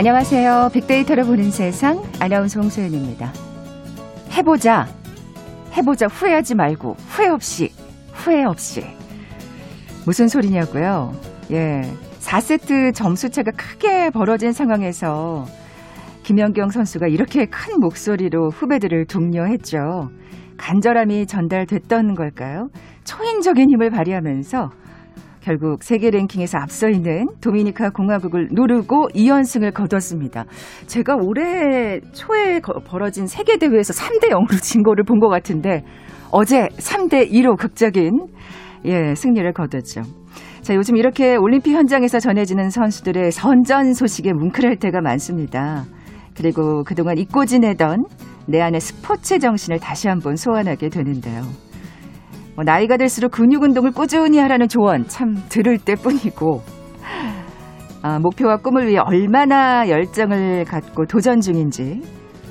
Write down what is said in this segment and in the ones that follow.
안녕하세요. 빅데이터를 보는 세상 아나운서 홍소연입니다. 해보자. 해보자. 후회하지 말고 후회 없이 후회 없이. 무슨 소리냐고요? 예. 4세트 점수차가 크게 벌어진 상황에서 김연경 선수가 이렇게 큰 목소리로 후배들을 독려했죠. 간절함이 전달됐던 걸까요? 초인적인 힘을 발휘하면서 결국 세계 랭킹에서 앞서 있는 도미니카 공화국을 누르고 2연승을 거뒀습니다. 제가 올해 초에 벌어진 세계 대회에서 3대 0으로 진 거를 본 것 같은데 어제 3대 2로 극적인 예, 승리를 거뒀죠. 자, 요즘 이렇게 올림픽 현장에서 전해지는 선수들의 선전 소식에 뭉클할 때가 많습니다. 그리고 그동안 잊고 지내던 내 안의 스포츠 정신을 다시 한번 소환하게 되는데요. 뭐 나이가 들수록 근육 운동을 꾸준히 하라는 조언 참 들을 때뿐이고 아, 목표와 꿈을 위해 얼마나 열정을 갖고 도전 중인지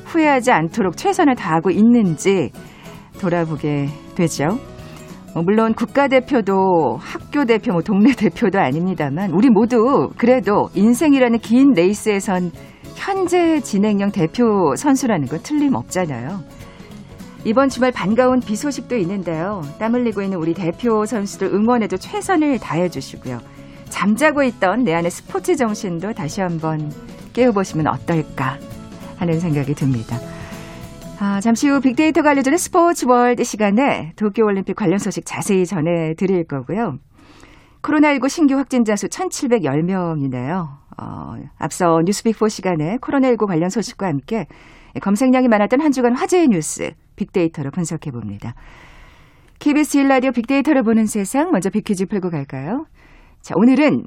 후회하지 않도록 최선을 다하고 있는지 돌아보게 되죠. 뭐 물론 국가대표도 학교 대표, 뭐 동네 대표도 아닙니다만 우리 모두 그래도 인생이라는 긴 레이스에선 현재 진행형 대표 선수라는 건 틀림없잖아요. 이번 주말 반가운 비 소식도 있는데요. 땀 흘리고 있는 우리 대표 선수들 응원에도 최선을 다해 주시고요. 잠자고 있던 내 안의 스포츠 정신도 다시 한번 깨워보시면 어떨까 하는 생각이 듭니다. 아, 잠시 후 빅데이터가 알려주는 스포츠 월드 시간에 도쿄올림픽 관련 소식 자세히 전해드릴 거고요. 코로나19 신규 확진자 수 1,710명이네요. 어, 앞서 뉴스빅4 시간에 코로나19 관련 소식과 함께 검색량이 많았던 한 주간 화제의 뉴스 빅데이터로 분석해 봅니다. KBS 1라디오 빅데이터를 보는 세상 먼저 빅퀴즈 풀고 갈까요? 자, 오늘은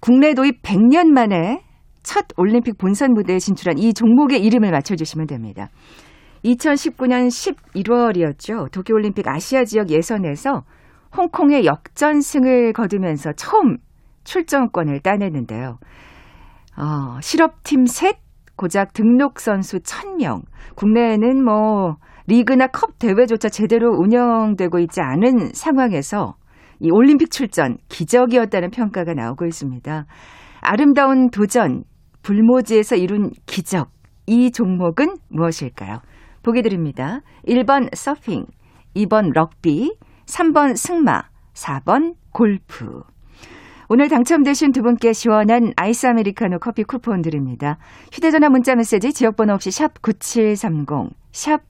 국내 도입 100년 만에 첫 올림픽 본선 무대에 진출한 이 종목의 이름을 맞춰주시면 됩니다. 2019년 11월이었죠. 도쿄올림픽 아시아 지역 예선에서 홍콩의 역전승을 거두면서 처음 출전권을 따내는데요. 어, 실업팀 셋, 고작 등록 선수 1000명. 국내에는 뭐 리그나 컵 대회조차 제대로 운영되고 있지 않은 상황에서 이 올림픽 출전 기적이었다는 평가가 나오고 있습니다. 아름다운 도전, 불모지에서 이룬 기적. 이 종목은 무엇일까요? 보기 드립니다. 1번 서핑, 2번 럭비, 3번 승마, 4번 골프. 오늘 당첨되신 두 분께 시원한 아이스 아메리카노 커피 쿠폰 드립니다. 휴대전화 문자 메시지 지역번호 없이 샵 9730, 샵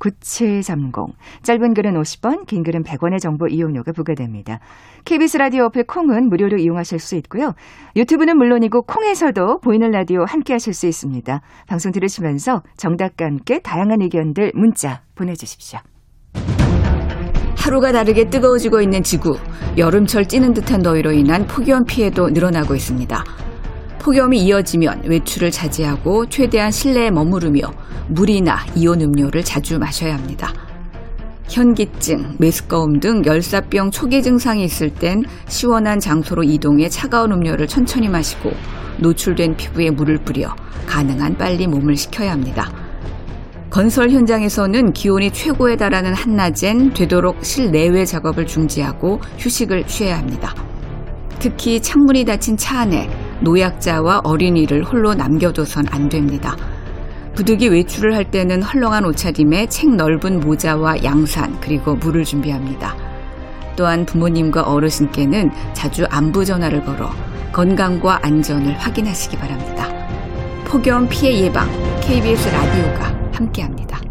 9730. 짧은 글은 50원, 긴 글은 100원의 정보 이용료가 부과됩니다. KBS 라디오 어플 콩은 무료로 이용하실 수 있고요. 유튜브는 물론이고 콩에서도 보이는 라디오 함께 하실 수 있습니다. 방송 들으시면서 정답과 함께 다양한 의견들 문자 보내주십시오. 하루가 다르게 뜨거워지고 있는 지구, 여름철 찌는 듯한 더위로 인한 폭염 피해도 늘어나고 있습니다. 폭염이 이어지면 외출을 자제하고 최대한 실내에 머무르며 물이나 이온 음료를 자주 마셔야 합니다. 현기증, 메스꺼움 등 열사병 초기 증상이 있을 땐 시원한 장소로 이동해 차가운 음료를 천천히 마시고 노출된 피부에 물을 뿌려 가능한 빨리 몸을 식혀야 합니다. 건설 현장에서는 기온이 최고에 달하는 한낮엔 되도록 실내외 작업을 중지하고 휴식을 취해야 합니다. 특히 창문이 닫힌 차 안에 노약자와 어린이를 홀로 남겨둬선 안 됩니다. 부득이 외출을 할 때는 헐렁한 옷차림에 책 넓은 모자와 양산 그리고 물을 준비합니다. 또한 부모님과 어르신께는 자주 안부 전화를 걸어 건강과 안전을 확인하시기 바랍니다. 폭염 피해 예방 KBS 라디오가 함께합니다.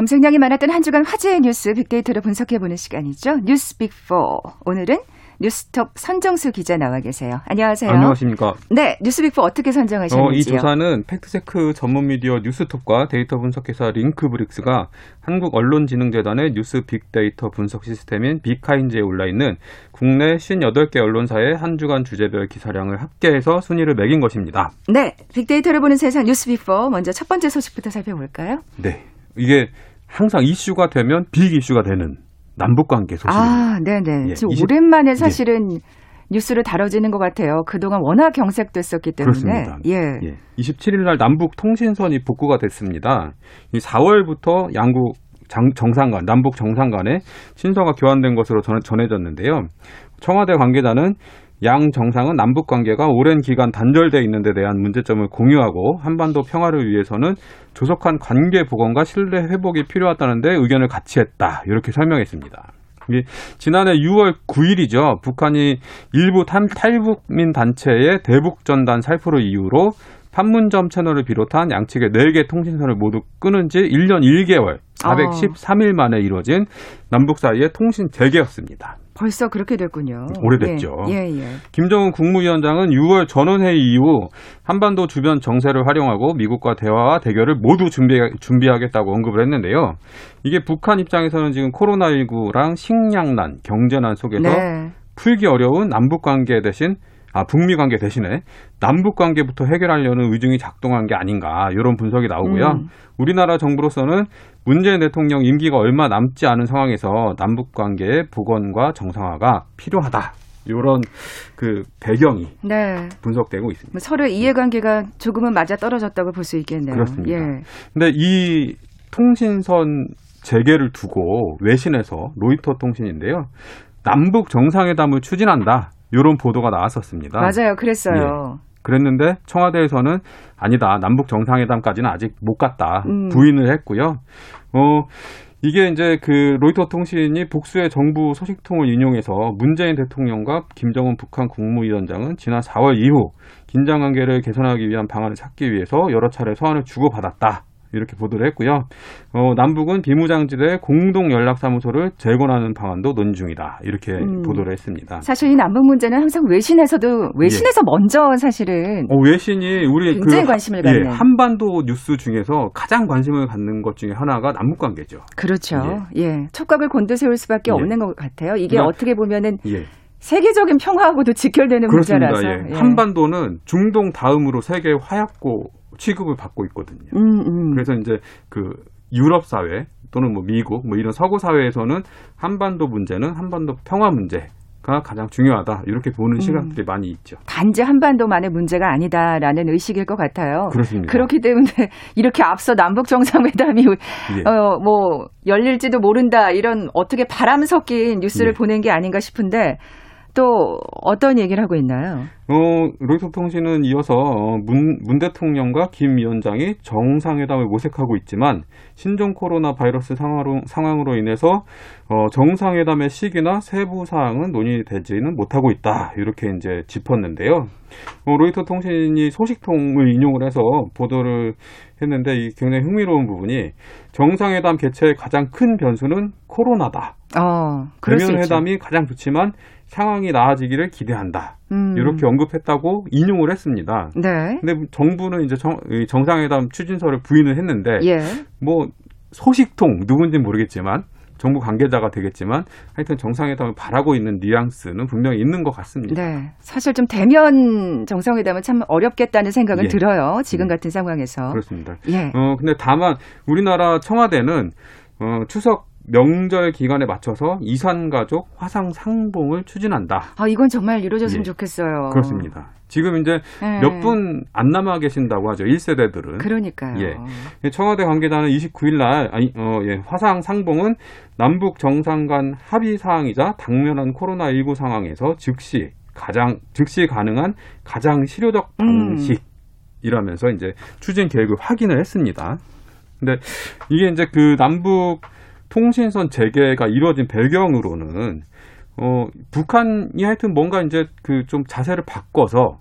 검색량이 많았던 한 주간 화제의 뉴스 빅데이터로 분석해보는 시간이죠. 뉴스 빅4. 오늘은 뉴스톱 선정수 기자 나와 계세요. 안녕하세요. 안녕하십니까. 네, 뉴스빅4 어떻게 선정하셨는지요? 어, 이 조사는 팩트체크 전문 미디어 뉴스톱과 데이터 분석회사 링크브릭스가 한국 언론진흥재단의 뉴스 빅데이터 분석 시스템인 빅카인즈에 올라 있는 국내 58개 언론사의 한 주간 주제별 기사량을 합계해서 순위를 매긴 것입니다. 네, 빅데이터를 보는 세상 뉴스빅4 먼저 첫 번째 소식부터 살펴볼까요? 네. 이게 항상 이슈가 되면 빅 이슈가 되는 남북 관계 소식. 아, 네네. 예, 지금 20 오랜만에 사실은 뉴스를 다뤄지는 것 같아요. 그동안 워낙 경색됐었기 때문에. 그렇습니다. 예. 예. 27일 날 남북 통신선이 복구가 됐습니다. 이 4월부터 양국 장- 정상 간, 남북 정상 간에 신서가 교환된 것으로 전, 전해졌는데요. 청와대 관계자는 양 정상은 남북 관계가 오랜 기간 단절돼 있는 데 대한 문제점을 공유하고 한반도 평화를 위해서는 조속한 관계 복원과 신뢰 회복이 필요하다는데 의견을 같이 했다. 이렇게 설명했습니다. 지난해 6월 9일이죠. 북한이 일부 탈, 탈북민 단체의 대북 전단 살포를 이유로 판문점 채널을 비롯한 양측의 4개 통신선을 모두 끊은 지 1년 1개월, 413일 만에 이루어진 남북 사이의 통신 재개였습니다. 벌써 그렇게 됐군요. 오래됐죠. 예, 예. 예. 김정은 국무위원장은 6월 전원회의 이후 한반도 주변 정세를 활용하고 미국과 대화와 대결을 모두 준비, 준비하겠다고 언급을 했는데요. 이게 북한 입장에서는 지금 코로나19랑 식량난, 경제난 속에서 네. 풀기 어려운 남북 관계 대신 아 북미 관계 대신에 남북 관계부터 해결하려는 의중이 작동한 게 아닌가 이런 분석이 나오고요. 음. 우리나라 정부로서는 문재인 대통령 임기가 얼마 남지 않은 상황에서 남북 관계의 복원과 정상화가 필요하다. 이런 그 배경이 네. 분석되고 있습니다. 뭐 서로 이해관계가 조금은 맞아 떨어졌다고 볼 수 있겠네요. 그렇습니다. 예. 근데 이 통신선 재개를 두고 외신에서 로이터 통신인데요. 남북 정상회담을 추진한다. 이런 보도가 나왔었습니다. 맞아요. 그랬어요. 그랬는데 청와대에서는 아니다. 남북 정상회담까지는 아직 못 갔다. 음. 부인을 했고요. 어 이게 이제 그 로이터 통신이 복수의 정부 소식통을 인용해서 문재인 대통령과 김정은 북한 국무위원장은 지난 4월 이후 긴장 관계를 개선하기 위한 방안을 찾기 위해서 여러 차례 소환을 주고받았다. 이렇게 보도를 했고요. 어, 남북은 비무장지대 공동 연락사무소를 재건하는 방안도 논의 중이다. 이렇게 음. 보도를 했습니다. 사실 이 남북 문제는 항상 외신에서도 외신에서 먼저 사실은 어, 외신이 우리 굉장히 그 관심을 하- 갖는. 예, 한반도 뉴스 중에서 가장 관심을 갖는 것 중에 하나가 남북 관계죠. 그렇죠. 예. 촉각을 곤두세울 수밖에 예. 없는 것 같아요. 이게 그러니까- 어떻게 보면은 예. 세계적인 평화하고도 직결되는 그렇습니다. 문제라서. 예. 예. 한반도는 중동 다음으로 세계 화약고 취급을 받고 있거든요. 음, 음. 그래서 이제 그 유럽 사회 또는 뭐 미국 뭐 이런 서구 사회에서는 한반도 문제는 한반도 평화 문제 가 가장 중요하다 이렇게 보는 음. 시각들이 많이 있죠. 단지 한반도만의 문제가 아니다라는 의식일 것 같아요. 그렇습니다. 그렇기 때문에 이렇게 앞서 남북 정상회담이 예. 어, 뭐 열릴지도 모른다 이런 어떻게 바람 섞인 뉴스를 예. 보낸 게 아닌가 싶은데 또 어떤 얘기를 하고 있나요? 어, 로이터 통신은 이어서 어, 문, 문 대통령과 김 위원장이 정상회담을 모색하고 있지만 신종 코로나 바이러스 상황으로, 상황으로 인해서 어, 정상회담의 시기나 세부 사항은 논의되지는 못하고 있다. 이렇게 이제 짚었는데요. 어, 로이터 통신이 소식통을 인용을 해서 보도를 했는데 이 굉장히 흥미로운 부분이 정상회담 개최의 가장 큰 변수는 코로나다. 어, 대면. 회담이 가장 좋지만 상황이 나아지기를 기대한다. 음. 이렇게 언급했다고 인용을 했습니다. 네. 근데 정부는 이제 정, 이 정상회담 추진서를 부인을 했는데 예. 뭐 소식통 누군지는 모르겠지만 정부 관계자가 되겠지만 하여튼 정상회담을 바라고 있는 뉘앙스는 분명히 있는 것 같습니다. 네. 사실 좀 대면 정상회담은 참 어렵겠다는 생각은 예. 들어요. 지금 음. 같은 상황에서. 그렇습니다. 예. 어 근데 다만 우리나라 청와대는 어, 추석 명절 기간에 맞춰서 이산 가족 화상 상봉을 추진한다. 아, 이건 정말 이루어졌으면 예. 좋겠어요. 그렇습니다. 지금 이제 예. 몇분 안 남아 계신다고 하죠. 1세대들은. 그러니까요. 예. 청와대 관계자는 29일 날 아니 어, 예, 화상 상봉은 남북 정상 간 합의 사항이자 당면한 코로나 19 상황에서 즉시 가장 즉시 가능한 가장 실효적 음. 방식이라면서 이제 추진 계획을 확인을 했습니다. 근데 이게 이제 그 남북 통신선 재개가 이루어진 배경으로는 어 북한이 하여튼 뭔가 이제 그 좀 자세를 바꿔서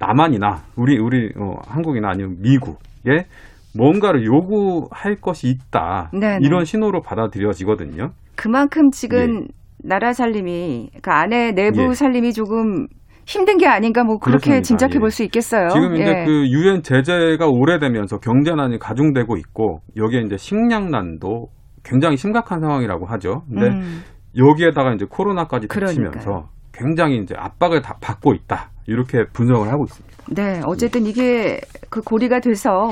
남한이나 우리 우리 어, 한국이나 아니면 미국에 뭔가를 요구할 것이 있다 네네. 이런 신호로 받아들여지거든요. 그만큼 지금 나라 살림이 그 안에 내부 예. 살림이 조금 힘든 게 아닌가 뭐 그렇게 그렇습니다. 짐작해 예. 볼수 있겠어요. 지금 이제 예. 그 유엔 제재가 오래되면서 경제난이 가중되고 있고 여기에 이제 식량난도 굉장히 심각한 상황이라고 하죠. 근데 음, 여기에다가 이제 코로나까지. 겹치면서 굉장히 이제 압박을 다 받고 있다. 이렇게 분석을 하고 있습니다. 네, 어쨌든 이게 그 고리가 돼서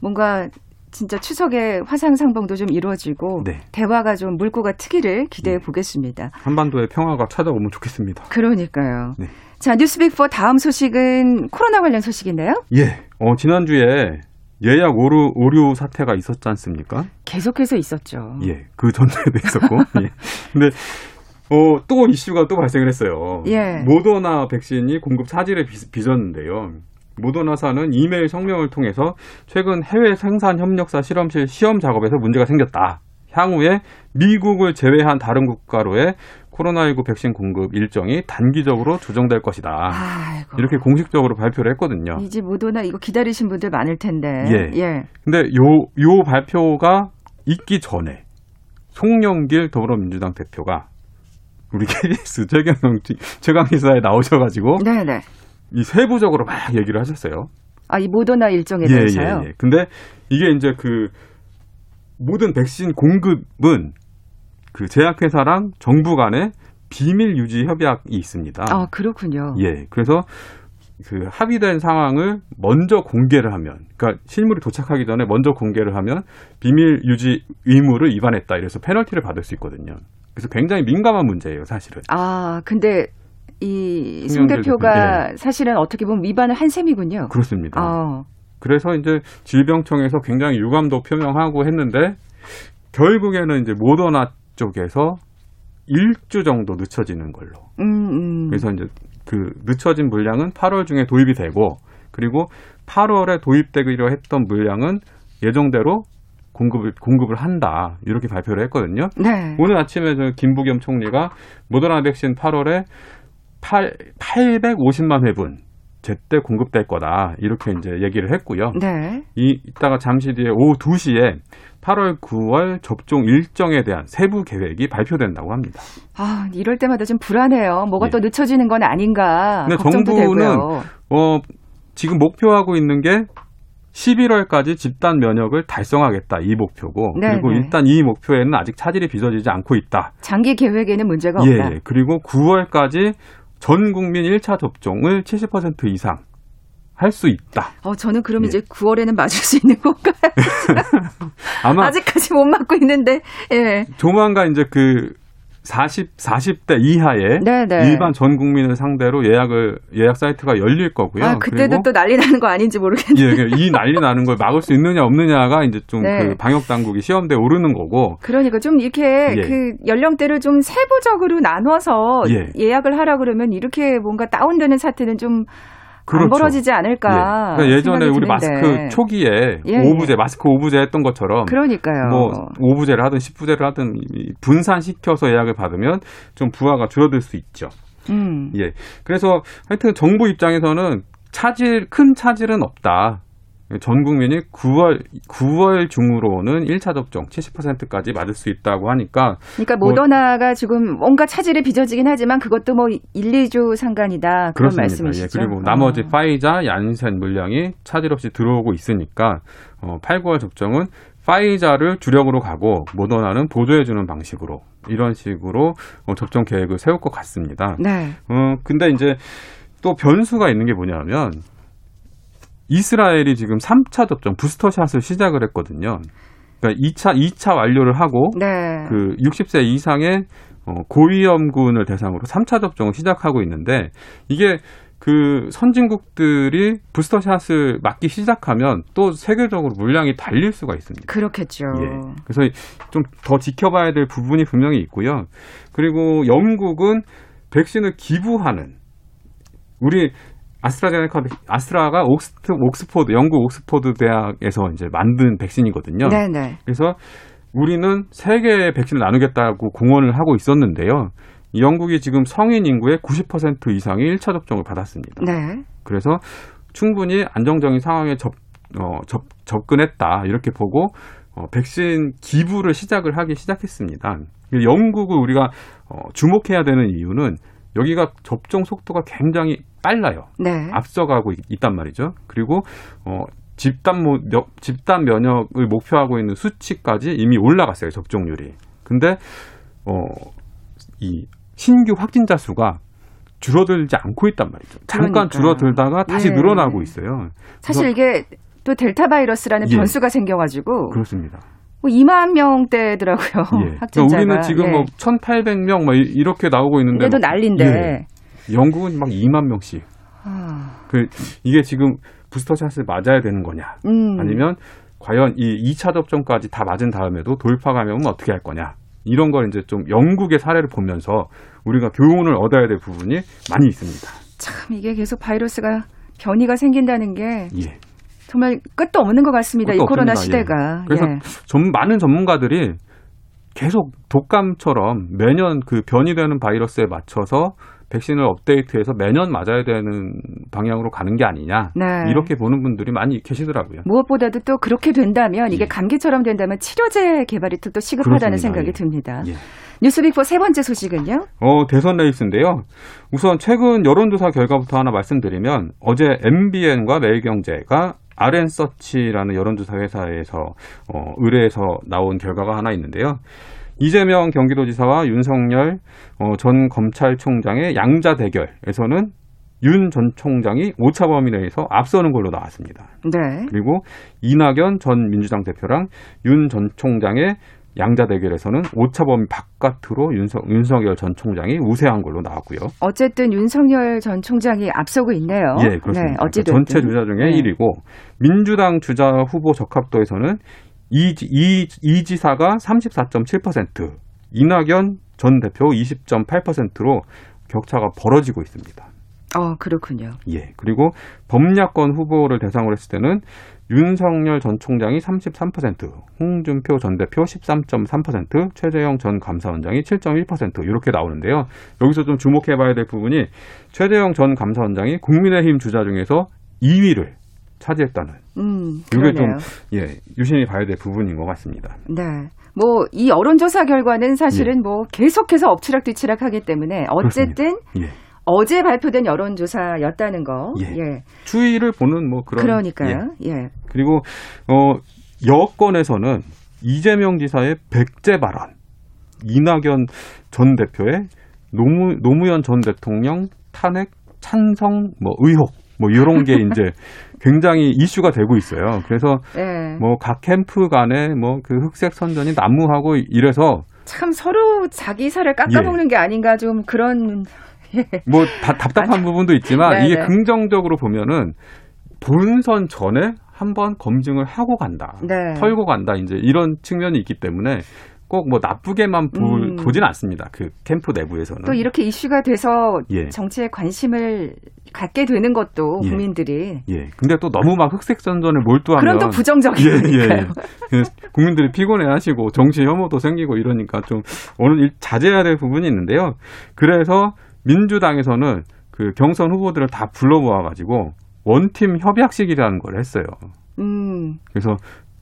뭔가 진짜 추석에 화상 상봉도 좀 이루어지고 네. 대화가 좀 물꼬가 트기를 기대해 보겠습니다. 한반도의 평화가 찾아오면 좋겠습니다. 그러니까요. 네. 자, 뉴스빅4 다음 소식은 코로나 관련 소식인데요. 예. 어, 지난주에 예약 오류, 오류 사태가 있었지 않습니까? 계속해서 있었죠. 예. 그 전에도 있었고. 예. 근데 어, 또 이슈가 또 발생을 했어요. 예. 모더나 백신이 공급 차질에 빚- 빚었는데요. 모더나사는 이메일 성명을 통해서 최근 해외 생산 협력사 실험실 시험 작업에서 문제가 생겼다. 향후에 미국을 제외한 다른 국가로의 코로나19 백신 공급 일정이 단기적으로 조정될 것이다. 아이고. 이렇게 공식적으로 발표를 했거든요. 이제 모도나 이거 기다리신 분들 많을 텐데. 예. 예. 근데 요, 요 발표가 있기 전에 송영길 더불어민주당 대표가 우리 KBS 최경영 최강기사에 나오셔가지고 네네. 이 세부적으로 막 얘기를 하셨어요. 아, 이 모더나 일정에 대해서요. 예, 예. 근데 이게 이제 그 모든 백신 공급은 그 제약회사랑 정부 간에 비밀 유지 협약이 있습니다. 아, 그렇군요. 예. 그래서 그 합의된 상황을 먼저 공개를 하면, 그러니까 실물이 도착하기 전에 먼저 공개를 하면 비밀 유지 의무를 위반했다. 이래서 페널티를 받을 수 있거든요. 그래서 굉장히 민감한 문제예요, 사실은. 아, 근데 이송 송영길 대표가 대표, 사실은 어떻게 보면 위반을 한 셈이군요. 그렇습니다. 아, 그래서 이제 질병청에서 굉장히 유감도 표명하고 했는데 결국에는 이제 모더나 쪽에서 일주 정도 늦춰지는 걸로. 음, 음. 그래서 이제 그 늦춰진 물량은 8월 중에 도입이 되고 그리고 8월에 도입되기로 했던 물량은 예정대로 공급을 공급을 한다 이렇게 발표를 했거든요. 네. 오늘 아침에 저 김부겸 총리가 모더나 백신 8월에 8 850만 회분 제때 공급될 거다 이렇게 이제 얘기를 했고요. 네. 이 이따가 잠시 뒤에 오후 2시에 8월 9월 접종 일정에 대한 세부 계획이 발표된다고 합니다. 아, 이럴 때마다 좀 불안해요. 뭐가 예. 또 늦춰지는 건 아닌가 근데 걱정도 정부는 되고요. 어, 지금 목표하고 있는 게 11월까지 집단 면역을 달성하겠다 이 목표고 네, 그리고 네. 일단 이 목표에는 아직 차질이 빚어지지 않고 있다. 장기 계획에는 문제가 예, 없다. 예. 그리고 9월까지 전 국민 1차 접종을 70% 이상 할 수 있다. 어, 저는 그럼 예. 이제 9월에는 맞을 수 있는 건가요? 아마 아직까지 못 맞고 있는데. 예. 조만간 이제 그 40, 40대 이하의 네, 네. 일반 전 국민을 상대로 예약을 예약 사이트가 열릴 거고요. 아, 그때도 또 난리 나는 거 아닌지 모르겠네요. 예, 이 난리 나는 걸 막을 수 있느냐 없느냐가 이제 좀그 네. 방역 당국이 시험대에 오르는 거고. 그러니까 좀 이렇게 예. 그 연령대를 좀 세부적으로 나눠서 예. 약을 하라 그러면 이렇게 뭔가 다운되는 사태는 좀안 그렇죠. 벌어지지 않을까. 예. 그러니까 예전에 우리 드는데. 마스크 초기에 예, 오부제 예. 마스크 오부제 했던 것처럼 그러니까요. 뭐 오부제를 하든 10부제를 하든 이 분산시켜서 예약을 받으면 좀 부하가 줄어들 수 있죠. 음. 예. 그래서 하여튼 정부 입장에서는 차질 큰 차질은 없다. 전 국민이 9월 9월 중으로는 1차 접종 70%까지 맞을 수 있다고 하니까 그러니까 뭐- 모더나가 지금 뭔가 차질이 빚어지긴 하지만 그것도 뭐 1, 2주 상관이다. 그런 그렇습니다. 말씀이시죠. 예, 그리고 나머지 어. 파이자, 얀센 물량이 차질 없이 들어오고 있으니까 어, 8, 9월 접종은 파이자를 주력으로 가고 모더나는 보조해주는 방식으로 이런 식으로 어, 접종 계획을 세울 것 같습니다. 네. 어, 근데 이제 또 변수가 있는 게 뭐냐면 이스라엘이 지금 3차 접종 부스터샷을 시작을 했거든요. 그러니까 2차 2차 완료를 하고 네. 그 60세 이상의 어, 고위험군을 대상으로 3차 접종을 시작하고 있는데 이게 그 선진국들이 부스터샷을 맞기 시작하면 또 세계적으로 물량이 달릴 수가 있습니다. 그렇겠죠. 예. 그래서 좀 더 지켜봐야 될 부분이 분명히 있고요. 그리고 영국은 백신을 기부하는 우리 아스트라제네카 아스트라가 옥스트, 옥스포드 영국 옥스포드 대학에서 이제 만든 백신이거든요. 네, 네. 그래서 우리는 세 개의 백신을 나누겠다고 공언을 하고 있었는데요. 이 영국이 지금 성인 인구의 90% 이상이 1차 접종을 받았습니다. 네. 그래서 충분히 안정적인 상황에 접, 어, 접, 접근했다. 이렇게 보고 어, 백신 기부를 시작을 하기 시작했습니다. 영국을 우리가 어, 주목해야 되는 이유는 여기가 접종 속도가 굉장히 빨라요. 네. 앞서가고 있, 있단 말이죠. 그리고 어, 집단 모, 며- 집단 면역을 목표하고 있는 수치까지 이미 올라갔어요 접종률이. 근데 어, 이 신규 확진자 수가 줄어들지 않고 있단 말이죠. 잠깐 그러니까요. 줄어들다가 다시 예. 늘어나고 있어요. 사실 이게 또 델타 바이러스라는 예. 변수가 생겨가지고 그렇습니다. 뭐 2만 명대더라고요. 예. 그러니까 확진자가. 우리는 지금 예. 뭐 1,800명 막 이- 이렇게 나오고 있는데 이래도 뭐- 난린데. 예. 영국은 막 2만 명씩. 아, 그 이게 지금 부스터 샷을 맞아야 되는 거냐? 음. 아니면 과연 이 2차 접종까지 다 맞은 다음에도 돌파 감염은 어떻게 할 거냐? 이런 걸 이제 좀 영국의 사례를 보면서 우리가 교훈을 얻어야 될 부분이 많이 있습니다. 참 이게 계속 바이러스가 변이가 생긴다는 게 예. 정말 끝도 없는 것 같습니다. 이 코로나 없습니다. 시대가. 그래서 예. 전 많은 전문가들이 계속 독감처럼 매년 그 변이되는 바이러스에 맞춰서 백신을 업데이트해서 매년 맞아야 되는 방향으로 가는 게 아니냐 네. 이렇게 보는 분들이 많이 계시더라고요. 무엇보다도 또 그렇게 된다면 이게 예. 감기처럼 된다면 치료제 개발이 또, 또 시급하다는 그렇습니다. 생각이 예. 듭니다. 예. 뉴스빅포 세 번째 소식은요? 어, 대선 레이스인데요. 우선 최근 여론조사 결과부터 하나 말씀드리면 어제 MBN과 매일경제가 RN서치라는 여론조사 회사에서 어, 의뢰해서 나온 결과가 하나 있는데요. 이재명 경기도지사와 윤석열 어, 전 검찰총장의 양자 대결에서는 윤 전 총장이 오차 범위 내에서 앞서는 걸로 나왔습니다. 네. 그리고 이낙연 전 민주당 대표랑 윤 전 총장의 양자 대결에서는 오차 범위 바깥으로 윤석, 윤석열 전 총장이 우세한 걸로 나왔고요. 어쨌든 윤석열 전 총장이 앞서고 있네요. 예, 그렇습니다. 네, 그러니까 전체 주자 중에 네. 1위고 민주당 주자 후보 적합도에서는 이, 이, 이 지사가 34.7%, 이낙연 전 대표 20.8%로 격차가 벌어지고 있습니다. 어, 그렇군요. 예. 그리고 범야권 후보를 대상으로 했을 때는 윤석열 전 총장이 33%, 홍준표 전 대표 13.3%, 최재형 전 감사원장이 7.1% 이렇게 나오는데요. 여기서 좀 주목해 봐야 될 부분이 최재형 전 감사원장이 국민의힘 주자 중에서 2위를 차지했다는 음, 이게. 좀 예, 유심히 봐야 될 부분인 것 같습니다. 네. 뭐, 이 여론조사 결과는 사실은 뭐 계속해서 엎치락뒤치락 하기 때문에 어쨌든 예. 어제 발표된 여론조사였다는 거. 예. 예. 추이를 보는 뭐 그런 예. 그러니까요. 예. 그리고 어 여권에서는 이재명 지사의 백제 발언, 이낙연 전 대표의 노무, 노무현 전 대통령 탄핵 찬성 뭐 의혹 뭐 이런 게 이제 굉장히 이슈가 되고 있어요. 그래서 예. 뭐각 캠프 간에 뭐 그 흑색 선전이 난무하고 이래서 참 서로 자기 살을 깎아먹는 예. 게 아닌가 좀 그런 뭐 다- 답답한 부분도 있지만 네네. 이게 긍정적으로 보면은 본선 전에 한번 검증을 하고 간다. 네. 털고 간다. 이제 이런 측면이 있기 때문에 꼭뭐 나쁘게만 보, 음. 보진 않습니다. 그 캠프 내부에서는. 또 이렇게 이슈가 돼서 예. 정치에 관심을 갖게 되는 것도 예. 국민들이 예. 근데 또 너무 막 흑색 선전에 몰두하면 그럼 또 예, 부정적이니까요. 예, 예. 그래서 국민들이 피곤해 하시고 정치 혐오도 생기고 이러니까 좀 오늘 일- 자제해야 될 부분이 있는데요. 그래서 민주당에서는 그 경선 후보들을 다 불러 모아 가지고 원팀 협약식이라는 걸 했어요. 음, 그래서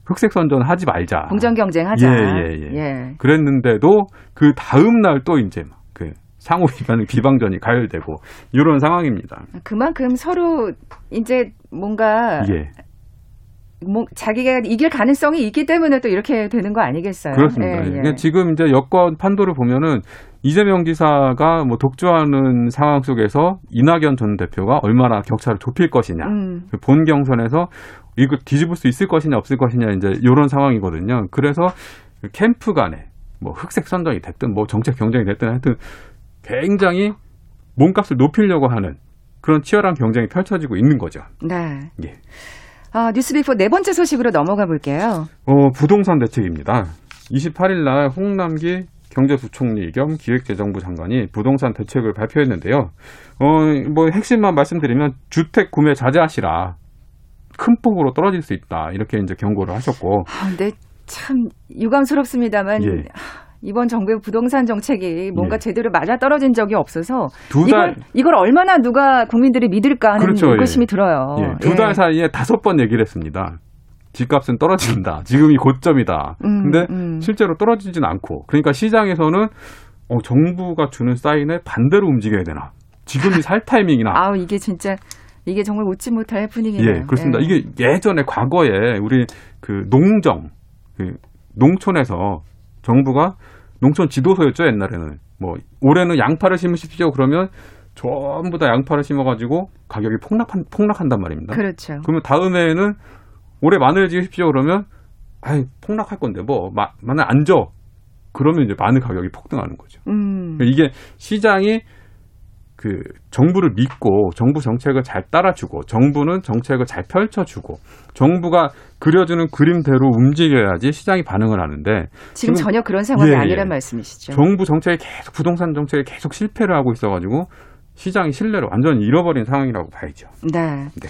흑색 선전 하지 말자. 공정 경쟁 하자. 예, 예, 예. 예. 그랬는데도 그 다음 날 또 이제 막그 상호 비방 비방전이 가열되고 이런 상황입니다. 그만큼 서로 이제 뭔가 예. 뭐 자기가 이길 가능성이 있기 때문에 또 이렇게 되는 거 아니겠어요? 그렇습니다. 예, 예. 그러니까 지금 이제 여권 판도를 보면은 이재명 지사가 뭐 독주하는 상황 속에서 이낙연 전 대표가 얼마나 격차를 좁힐 것이냐. 음, 그본 경선에서 이거 뒤집을 수 있을 것이냐 없을 것이냐 이제 이런 상황이거든요. 그래서 그 캠프 간에 뭐 흑색 선전이 됐든 뭐 정책 경쟁이 됐든 하여튼 굉장히 몸값을 높이려고 하는 그런 치열한 경쟁이 펼쳐지고 있는 거죠. 네. 예. 아, 뉴스비포 네 번째 소식으로 넘어가 볼게요. 어, 부동산 대책입니다. 28일 날 홍남기 경제부총리 겸 기획재정부 장관이 부동산 대책을 발표했는데요. 어, 뭐 핵심만 말씀드리면 주택 구매 자제하시라. 큰 폭으로 떨어질 수 있다. 이렇게 이제 경고를 하셨고. 아, 근데 참 유감스럽습니다만 예. 하, 이번 정부의 부동산 정책이 뭔가 예. 제대로 맞아 떨어진 적이 없어서 두 이걸 달, 이걸 얼마나 누가 국민들이 믿을까 하는 그렇죠, 예. 의구심이 들어요. 예, 두달 사이에 다섯 번 얘기를 했습니다. 집값은 떨어진다. 지금이 고점이다. 음, 근데 음. 실제로 떨어지진 않고. 그러니까 시장에서는 어, 정부가 주는 사인에 반대로 움직여야 되나. 지금이 살 타이밍이나. 아우 이게 진짜 이게 정말 웃지 못할 분위기네요. 예, 그렇습니다. 예. 이게 예전에 과거에 우리 그 농정, 그 농촌에서 정부가 농촌 지도서였죠, 옛날에는. 뭐, 올해는 양파를 심으십시오. 그러면 전부 다 양파를 심어가지고 가격이 폭락한, 폭락한단 말입니다. 그렇죠. 그러면 다음해에는 올해 마늘 지으십시오 그러면 아이 폭락할 건데 뭐 마, 마늘 안 줘. 그러면 이제 마늘 가격이 폭등하는 거죠. 음. 이게 시장이 그 정부를 믿고 정부 정책을 잘 따라주고 정부는 정책을 잘 펼쳐주고 정부가 그려주는 그림대로 움직여야지 시장이 반응을 하는데 지금 지금- 전혀 그런 상황이 예, 아니란 예. 말씀이시죠. 정부 정책이 계속 부동산 정책이 계속 실패를 하고 있어가지고 시장이 신뢰를 완전히 잃어버린 상황이라고 봐야죠. 네. 네.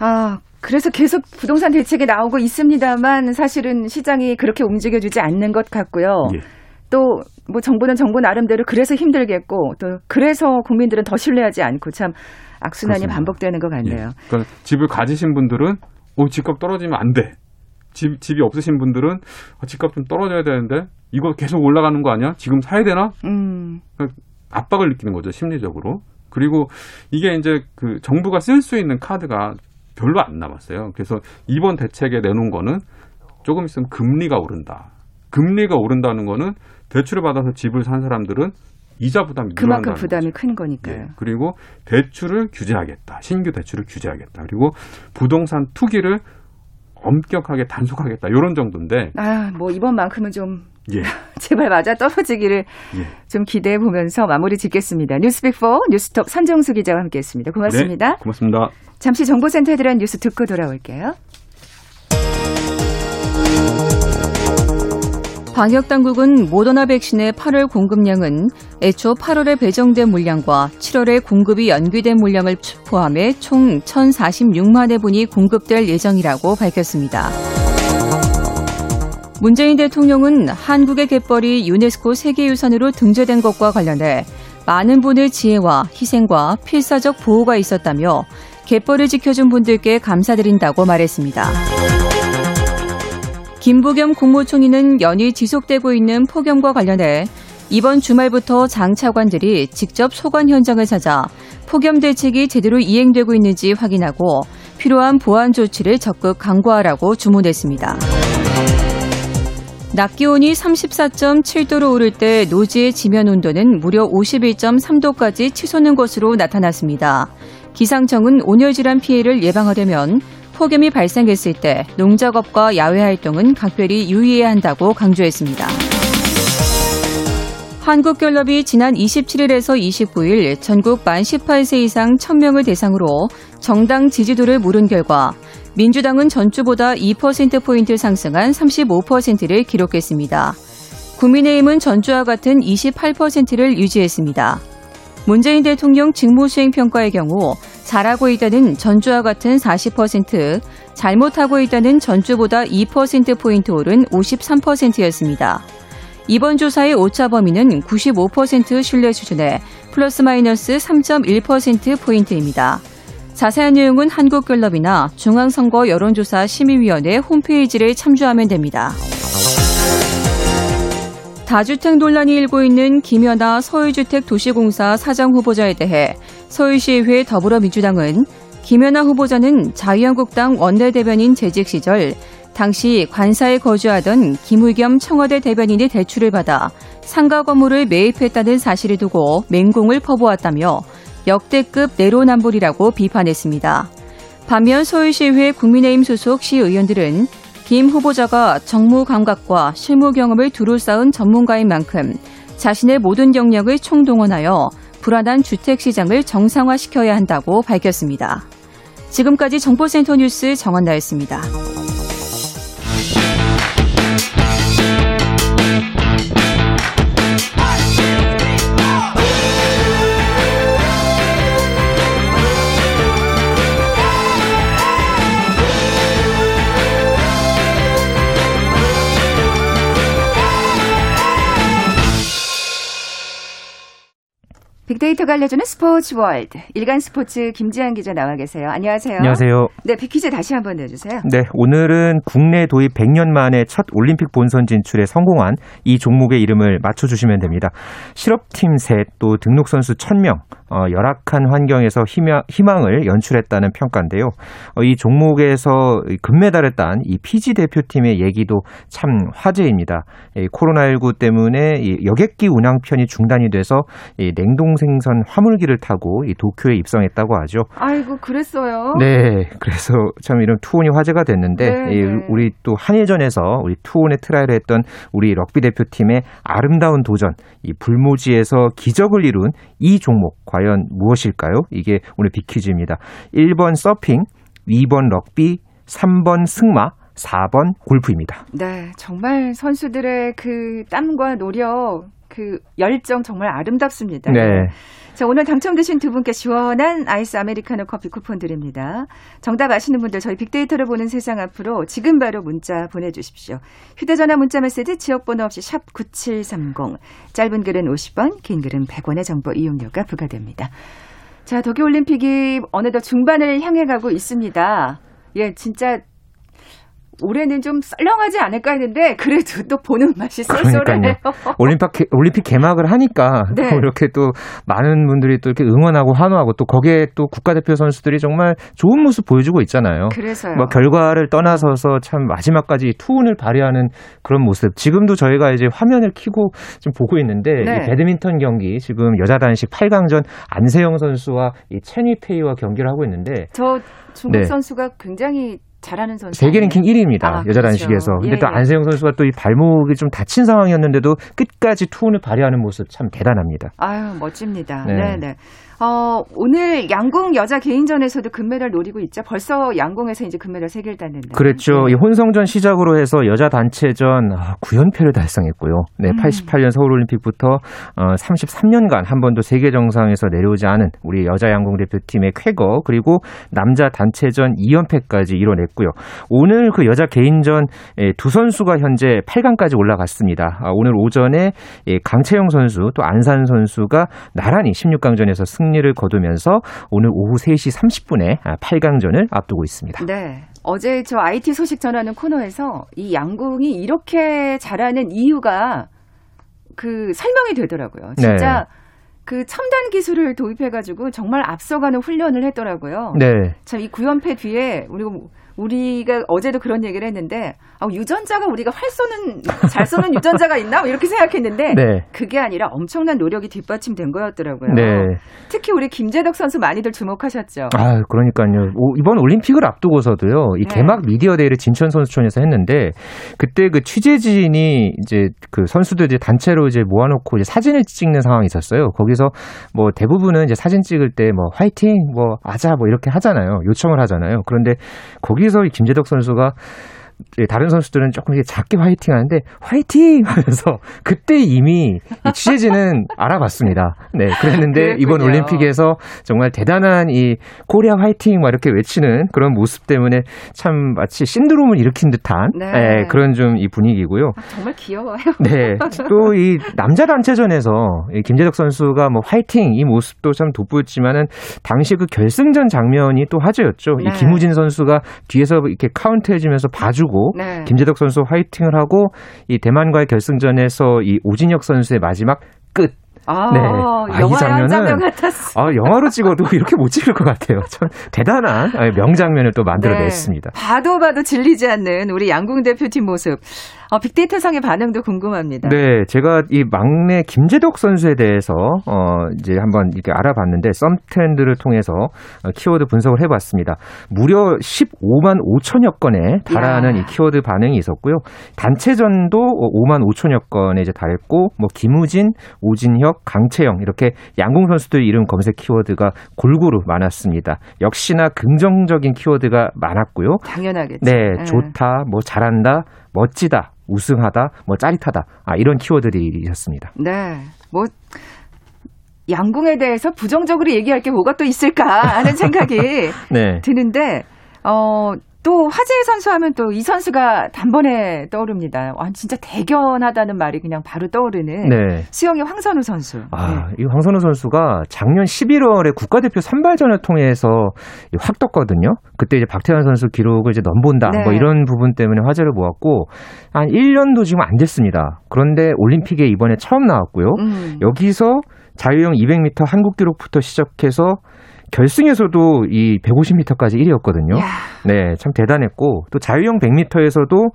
아, 그래서 계속 부동산 대책이 나오고 있습니다만 사실은 시장이 그렇게 움직여주지 않는 것 같고요. 예. 또 뭐 정부는 정부 나름대로 그래서 힘들겠고 또 그래서 국민들은 더 신뢰하지 않고 참 악순환이 그렇습니다. 반복되는 것 같네요. 예. 그러니까 집을 가지신 분들은 오 집값 떨어지면 안 돼. 집 집이 없으신 분들은 아, 집값 좀 떨어져야 되는데 이거 계속 올라가는 거 아니야? 지금 사야 되나? 음, 압박을 느끼는 거죠 심리적으로. 그리고 이게 이제 그 정부가 쓸 수 있는 카드가 별로 안 남았어요. 그래서 이번 대책에 내놓은 거는 조금 있으면 금리가 오른다. 금리가 오른다는 거는 대출을 받아서 집을 산 사람들은 이자 부담이 그만큼 부담이 거죠. 큰 거니까요. 예. 그리고 대출을 규제하겠다. 신규 대출을 규제하겠다. 그리고 부동산 투기를 엄격하게 단속하겠다. 이런 정도인데 아, 뭐 이번만큼은 좀 예. 제발 맞아 떨어지기를 예. 좀 기대해 보면서 마무리 짓겠습니다. 뉴스빅4 뉴스톱 선정수 기자와 함께했습니다. 고맙습니다. 네, 고맙습니다. 잠시 정보센터에 들어간 뉴스 듣고 돌아올게요. 방역당국은 모더나 백신의 8월 공급량은 애초 8월에 배정된 물량과 7월에 공급이 연기된 물량을 포함해 총 1,046만 회분이 공급될 예정이라고 밝혔습니다. 문재인 대통령은 한국의 갯벌이 유네스코 세계유산으로 등재된 것과 관련해 많은 분의 지혜와 희생과 필사적 보호가 있었다며 갯벌을 지켜준 분들께 감사드린다고 말했습니다. 김부겸 국무총리는 연일 지속되고 있는 폭염과 관련해 이번 주말부터 장 차관들이 직접 소관 현장을 찾아 폭염 대책이 제대로 이행되고 있는지 확인하고 필요한 보안 조치를 적극 강구하라고 주문했습니다. 낮 기온이 34.7도로 오를 때 노지의 지면 온도는 무려 51.3도까지 치솟는 것으로 나타났습니다. 기상청은 온열질환 피해를 예방하려면 폭염이 발생했을 때 농작업과 야외 활동은 각별히 유의해야 한다고 강조했습니다. 한국갤럽이 지난 27일에서 29일 전국 만 18세 이상 1000명을 대상으로 정당 지지도를 물은 결과 민주당은 전주보다 2%포인트 상승한 35%를 기록했습니다. 국민의힘은 전주와 같은 28%를 유지했습니다. 문재인 대통령 직무수행 평가의 경우 잘하고 있다는 전주와 같은 40%, 잘못하고 있다는 전주보다 2%포인트 오른 53%였습니다. 이번 조사의 오차 범위는 95% 신뢰 수준에 플러스 마이너스 3.1%포인트입니다. 자세한 내용은 한국갤럽이나 중앙선거 여론조사 심의위원회 홈페이지를 참조하면 됩니다. 다주택 논란이 일고 있는 김연아 서울주택 도시공사 사장 후보자에 대해 서울시의회 더불어민주당은 김연아 후보자는 자유한국당 원내대변인 재직 시절 당시 관사에 거주하던 김의겸 청와대 대변인의 대출을 받아 상가 건물을 매입했다는 사실을 두고 맹공을 퍼부었다며 역대급 내로남불이라고 비판했습니다. 반면 서울시의회 국민의힘 소속 시의원들은 김 후보자가 정무 감각과 실무 경험을 두루 쌓은 전문가인 만큼 자신의 모든 경력을 총동원하여 불안한 주택 시장을 정상화시켜야 한다고 밝혔습니다. 지금까지 정보센터 뉴스 정원나였습니다. 빅데이터가 알려주는 스포츠 월드. 일간 스포츠 김지한 기자 나와 계세요. 안녕하세요. 안녕하세요. 네, 빅퀴즈 다시 한번 내주세요. 네, 오늘은 국내 도입 100년 만에 첫 올림픽 본선 진출에 성공한 이 종목의 이름을 맞춰주시면 됩니다. 실업팀 셋, 또 등록 선수 1000명, 어, 열악한 환경에서 희망, 희망을 연출했다는 평가인데요. 어, 이 종목에서 금메달을 딴 이 피지 대표팀의 얘기도 참 화제입니다. 이 코로나19 때문에 이 여객기 운항편이 중단이 돼서 이 냉동 생선 화물기를 타고 이 도쿄에 입성했다고 하죠. 아이고 그랬어요. 네, 그래서 참 이런 투혼이 화제가 됐는데 네, 이 네. 우리 또 한일전에서 우리 투혼의 트라이를 했던 우리 럭비 대표팀의 아름다운 도전, 이 불모지에서 기적을 이룬 이 종목 과연 무엇일까요? 이게 오늘 빅퀴즈입니다. 1번 서핑, 2번 럭비, 3번 승마, 4번 골프입니다. 네, 정말 선수들의 그 땀과 노력, 그 열정 정말 아름답습니다. 네. 자, 오늘 당첨되신 두 분께 시원한 아이스 아메리카노 커피 쿠폰 드립니다. 정답 아시는 분들 저희 빅데이터를 보는 세상 앞으로 지금 바로 문자 보내주십시오. 휴대전화 문자 메시지 지역번호 없이 샵 9730. 짧은 글은 50원, 긴 글은 100원의 정보 이용료가 부과됩니다. 자, 도쿄올림픽이 어느덧 중반을 향해 가고 있습니다. 예, 진짜 올해는 좀 썰렁하지 않을까 했는데 그래도 또 보는 맛이 쏠쏠해요. 올림픽, 개- 올림픽 개막을 하니까 네. 또 이렇게 또 많은 분들이 또 이렇게 응원하고 환호하고 또 거기에 또 국가대표 선수들이 정말 좋은 모습 보여주고 있잖아요. 그래서요. 뭐 결과를 떠나서서 참 마지막까지 투혼을 발휘하는 그런 모습. 지금도 저희가 이제 화면을 켜고 지금 보고 있는데 네. 이 배드민턴 경기 지금 여자 단식 8강전 안세영 선수와 이 체니페이와 경기를 하고 있는데 저 중국 네. 선수가 굉장히 잘하는 선수. 세계 랭킹 1위입니다. 아, 여자 그렇죠. 단식에서. 근데 예, 또 예. 안세영 선수가 또 이 발목이 좀 다친 상황이었는데도 끝까지 투혼을 발휘하는 모습 참 대단합니다. 아유 멋집니다. 네. 네, 네. 어, 오늘 양궁 여자 개인전에서도 금메달 노리고 있죠. 벌써 양궁에서 이제 금메달 3개를 땄는데. 그렇죠. 네. 이 혼성전 시작으로 해서 여자 단체전 아, 9연패를 달성했고요. 네, 음. 88년 서울올림픽부터 어, 33년간 한 번도 세계 정상에서 내려오지 않은 우리 여자 양궁 대표팀의 쾌거 그리고 남자 단체전 2연패까지 이뤄냈고요. 오늘 그 여자 개인전 예, 두 선수가 현재 8강까지 올라갔습니다. 아, 오늘 오전에 예, 강채영 선수 또 안산 선수가 나란히 16강전에서 승 리를 거두면서 오늘 오후 3시 30분에 8강전을 앞두고 있습니다. 네. 어제 저 IT 소식 전하는 코너에서 이 양궁이 이렇게 잘하는 이유가 그 설명이 되더라고요. 진짜 그 첨단 기술을 도입해가지고 정말 앞서가는 훈련을 했더라고요. 네. 참이 9연패 뒤에 우리가 우리가 어제도 그런 얘기를 했는데 아, 유전자가 우리가 활 쏘는 잘 쏘는 유전자가 있나 뭐 이렇게 생각했는데 네. 그게 아니라 엄청난 노력이 뒷받침된 거였더라고요. 네. 특히 우리 김재덕 선수 많이들 주목하셨죠. 아, 그러니까요. 오, 이번 올림픽을 앞두고서도요. 이 네. 개막 미디어 데이를 진천 선수촌에서 했는데 그때 그 취재진이 이제 그 선수들 이제 단체로 이제 모아놓고 이제 사진을 찍는 상황이 있었어요. 거기서 뭐 대부분은 이제 사진 찍을 때 뭐 화이팅, 뭐 아자 뭐 이렇게 하잖아요. 요청을 하잖아요. 그런데 거기 서이 김재덕 선수가 다른 선수들은 조금 작게 화이팅 하는데 화이팅 하면서 그때 이미 이 취재진은 알아봤습니다. 네, 그랬는데 이번 그랬군요. 올림픽에서 정말 대단한 이 코리아 화이팅 막 이렇게 외치는 그런 모습 때문에 참 마치 신드롬을 일으킨 듯한 네. 예, 그런 좀 이 분위기고요. 아, 정말 귀여워요. 네. 또 이 남자 단체전에서 이 김재덕 선수가 뭐 화이팅 이 모습도 참 돋보였지만은 당시 그 결승전 장면이 또 화제였죠. 네. 이 김우진 선수가 뒤에서 이렇게 카운트 해주면서 봐주고 네. 김재덕 선수 화이팅을 하고 이 대만과의 결승전에서 이 오진혁 선수의 마지막 끝. 아, 네. 아, 이 장면은-. 아, 영화로 찍어도 이렇게 못 찍을 것 같아요. 참 대단한 아, 명장면을 또 만들어냈습니다. 네. 봐도 봐도 질리지 않는 우리 양궁 대표팀 모습. 어, 빅데이터 상의 반응도 궁금합니다. 네, 제가 이 막내 김재덕 선수에 대해서 어 이제 한번 이렇게 알아봤는데 썸 트렌드를 통해서 어, 키워드 분석을 해봤습니다. 무려 15만 5천여 건에 달하는 야. 이 키워드 반응이 있었고요. 단체전도 5만 5천여 건에 이제 달했고, 뭐 김우진, 오진혁, 강채영 이렇게 양궁 선수들 이름 검색 키워드가 골고루 많았습니다. 역시나 긍정적인 키워드가 많았고요. 당연하겠죠. 네, 예. 좋다, 뭐 잘한다, 멋지다, 우승하다, 뭐 짜릿하다. 아, 이런 키워드들이셨습니다. 네. 뭐 양궁에 대해서 부정적으로 얘기할 게 뭐가 또 있을까 하는 생각이 네. 드는데 어. 또 화제의 선수 하면 또 이 선수가 단번에 떠오릅니다. 와, 진짜 대견하다는 말이 그냥 바로 떠오르는 네. 수영의 황선우 선수. 아, 이 황선우 선수가 작년 11월에 국가대표 선발전을 통해서 확 떴거든요. 그때 이제 박태환 선수 기록을 이제 넘본다. 네. 뭐 이런 부분 때문에 화제를 모았고 한 1년도 지금 안 됐습니다. 그런데 올림픽에 이번에 처음 나왔고요. 음. 여기서 자유형 200m 한국 기록부터 시작해서 결승에서도 이 150m까지 1위였거든요. 야, 네, 참 대단했고 또 자유형 100m에서도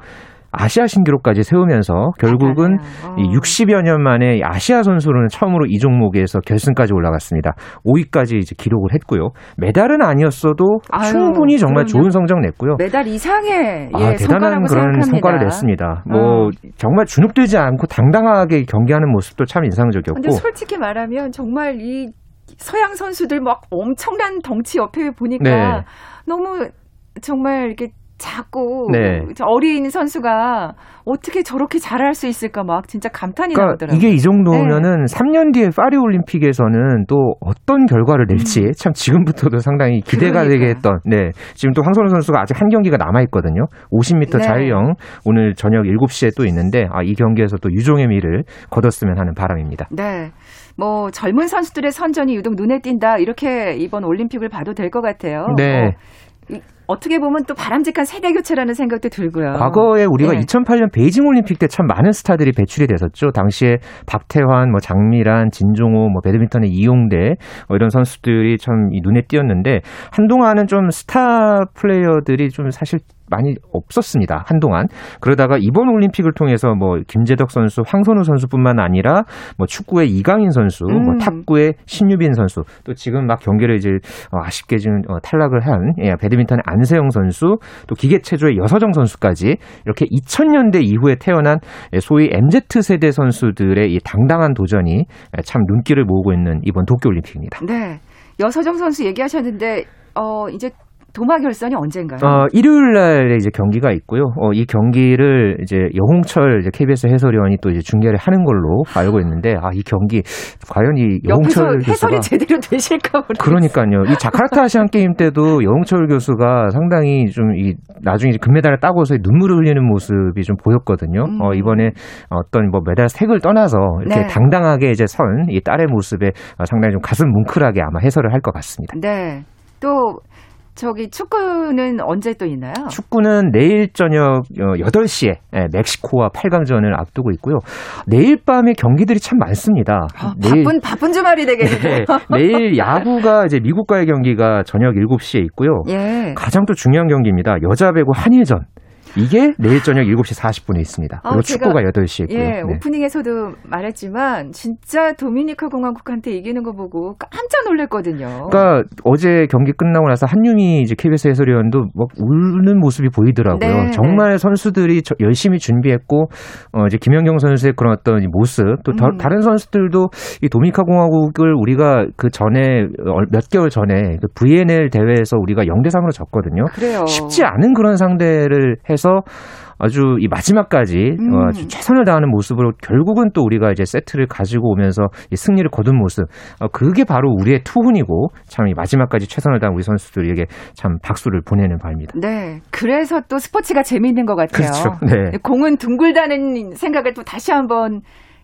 아시아 신기록까지 세우면서 결국은. 어. 이 60여 년 만에 아시아 선수로는 처음으로 이 종목에서 결승까지 올라갔습니다. 5위까지 이제 기록을 했고요. 메달은 아니었어도 아유, 충분히 정말. 좋은 성적 냈고요. 메달 이상의 아, 예, 대단한 성과라고 그런 생각합니다. 성과를 냈습니다. 뭐 어. 정말 주눅들지 않고 당당하게 경기하는 모습도 참 인상적이었고. 근데 솔직히 말하면 정말 이 서양 선수들 막 엄청난 덩치 옆에 보니까 네. 너무 정말 이렇게 작고 네. 어린 선수가 어떻게 저렇게 잘할 수 있을까 막 진짜 감탄이 그러니까 나오더라고요. 이게 이 정도면은 3년 뒤에 파리 올림픽에서는 또 어떤 결과를 낼지 참 지금부터도 상당히 기대가 음. 그러니까요. 되게 했던 네. 지금 또 황선우 선수가 아직 한 경기가 남아 있거든요. 50m 네. 자유형 오늘 저녁 7시에 또 있는데 아, 이 경기에서 또 유종의 미를 거뒀으면 하는 바람입니다. 네. 뭐 젊은 선수들의 선전이 유독 눈에 띈다 이렇게 이번 올림픽을 봐도 될 것 같아요. 네. 뭐 이- 어떻게 보면 또 바람직한 세대 교체라는 생각도 들고요. 과거에 우리가 네. 2008년 베이징 올림픽 때 참 많은 스타들이 배출이 됐었죠. 당시에 박태환, 뭐 장미란, 진종호, 뭐 배드민턴의 이용대 뭐 이런 선수들이 참이 눈에 띄었는데 한동안은 좀 스타 플레이어들이 좀 사실 많이 없었습니다. 한동안. 그러다가 이번 올림픽을 통해서 뭐 김재덕 선수, 황선우 선수뿐만 아니라 뭐 축구의 이강인 선수, 뭐 음. 탁구의 신유빈 선수, 또 지금 막 경기를 이제 어, 아쉽게 지금 어, 탈락을 한 예, 배드민턴의 안세영 선수, 또 기계체조의 여서정 선수까지 이렇게 2000년대 이후에 태어난 예, 소위 MZ 세대 선수들의 이 당당한 도전이 예, 참 눈길을 모으고 있는 이번 도쿄올림픽입니다. 네. 여서정 선수 얘기하셨는데 어 이제 도마 결선이 언젠가요? 어, 일요일 날에 이제 경기가 있고요. 어, 이 경기를 이제 영홍철 이제 KBS 해설위원이 또 이제 중계를 하는 걸로 알고 있는데, 아, 이 경기, 과연 이 옆에서 영홍철 해설이 교수가. 제대로 되실까 모르겠어요. 그러니까요. 이 자카르타 아시안 게임 때도 영홍철 교수가 상당히 좀 이 나중에 이제 금메달을 따고서 눈물을 흘리는 모습이 좀 보였거든요. 음. 어, 이번에 어떤 뭐 메달 색을 떠나서 이렇게 네. 당당하게 이제 선 이 딸의 모습에 어, 상당히 좀 가슴 뭉클하게 아마 해설을 할 것 같습니다. 네. 또 저기 축구는 언제 또 있나요? 축구는 내일 저녁 어, 8시에 멕시코와 8강전을 앞두고 있고요. 내일 밤에 경기들이 참 많습니다. 아, 바쁜 바쁜 주말이 되겠네요. 네, 내일 야구가 이제 미국과의 경기가 저녁 7시에 있고요. 예. 가장 또 중요한 경기입니다. 여자 배구 한일전. 이게 내일 저녁 7시 40분에 있습니다. 그리고 아, 축구가 8시에 있고요. 예, 네. 오프닝에서도 말했지만 진짜 도미니카 공화국한테 이기는 거 보고 깜짝 놀랐거든요. 그러니까 어제 경기 끝나고 나서 한윤희 이제 KBS 해설위원도 막 우는 모습이 보이더라고요. 네, 정말 선수들이 저- 열심히 준비했고 어 이제 김연경 선수의 그런 어떤 이 모습 또 더- 음. 다 른 선수들도 이 도미니카 공화국을 우리가 그 전에 어, 몇 개월 전에 그 VNL 대회에서 우리가 0대 3으로 졌거든요. 그래요. 쉽지 않은 그런 상대를 해서 아주 이 마지막까지 음. 어, 아주 최선을 다하는 모습으로 결국은 또 우리가 이제 세트를 가지고 오면서 이 승리를 거둔 모습 어, 그게 바로 우리의 투혼이고 참 이 마지막까지 최선을 다한 우리 선수들에게 참 박수를 보내는 바입니다. 네. 그래서 또 스포츠가 재미있는 것 같아요. 그렇죠. 네. 공은 둥글다는 생각을 또 다시 한번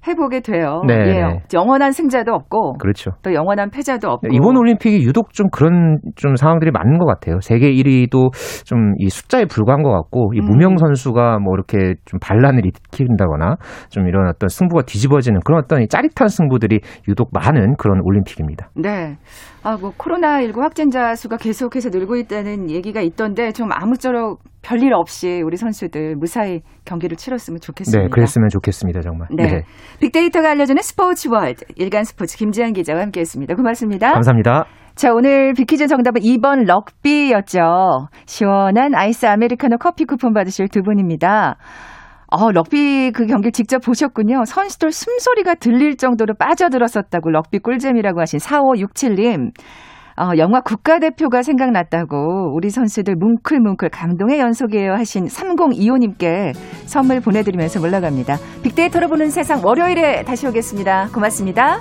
해보게 돼요. 네, 예. 네. 영원한 승자도 없고 그렇죠. 또 영원한 패자도 없고. 이번 올림픽이 유독 좀 그런 좀 상황들이 많은 것 같아요. 세계 1위도 좀 이 숫자에 불과한 것 같고 이 음. 무명 선수가 뭐 이렇게 좀 반란을 일으킨다거나 좀 이런 어떤 승부가 뒤집어지는 그런 어떤 이 짜릿한 승부들이 유독 많은 그런 올림픽입니다. 네. 아, 뭐 코로나 19 확진자 수가 계속해서 늘고 있다는 얘기가 있던데 좀 아무쪼록 별일 없이 우리 선수들 무사히 경기를 치렀으면 좋겠습니다. 네, 그랬으면 좋겠습니다, 정말. 네. 빅데이터가 알려주는 스포츠 월드 일간 스포츠 김지한 기자와 함께했습니다. 고맙습니다. 감사합니다. 자, 오늘 빅퀴즈 정답은 2번 럭비였죠. 시원한 아이스 아메리카노 커피 쿠폰 받으실 두 분입니다. 어, 럭비 그 경기 직접 보셨군요. 선수들 숨소리가 들릴 정도로 빠져들었었다고 럭비 꿀잼이라고 하신 4567님. 어, 영화 국가대표가 생각났다고 우리 선수들 뭉클뭉클 감동의 연속이에요 하신 3025님께 선물 보내드리면서 물러갑니다. 빅데이터로 보는 세상 월요일에 다시 오겠습니다. 고맙습니다.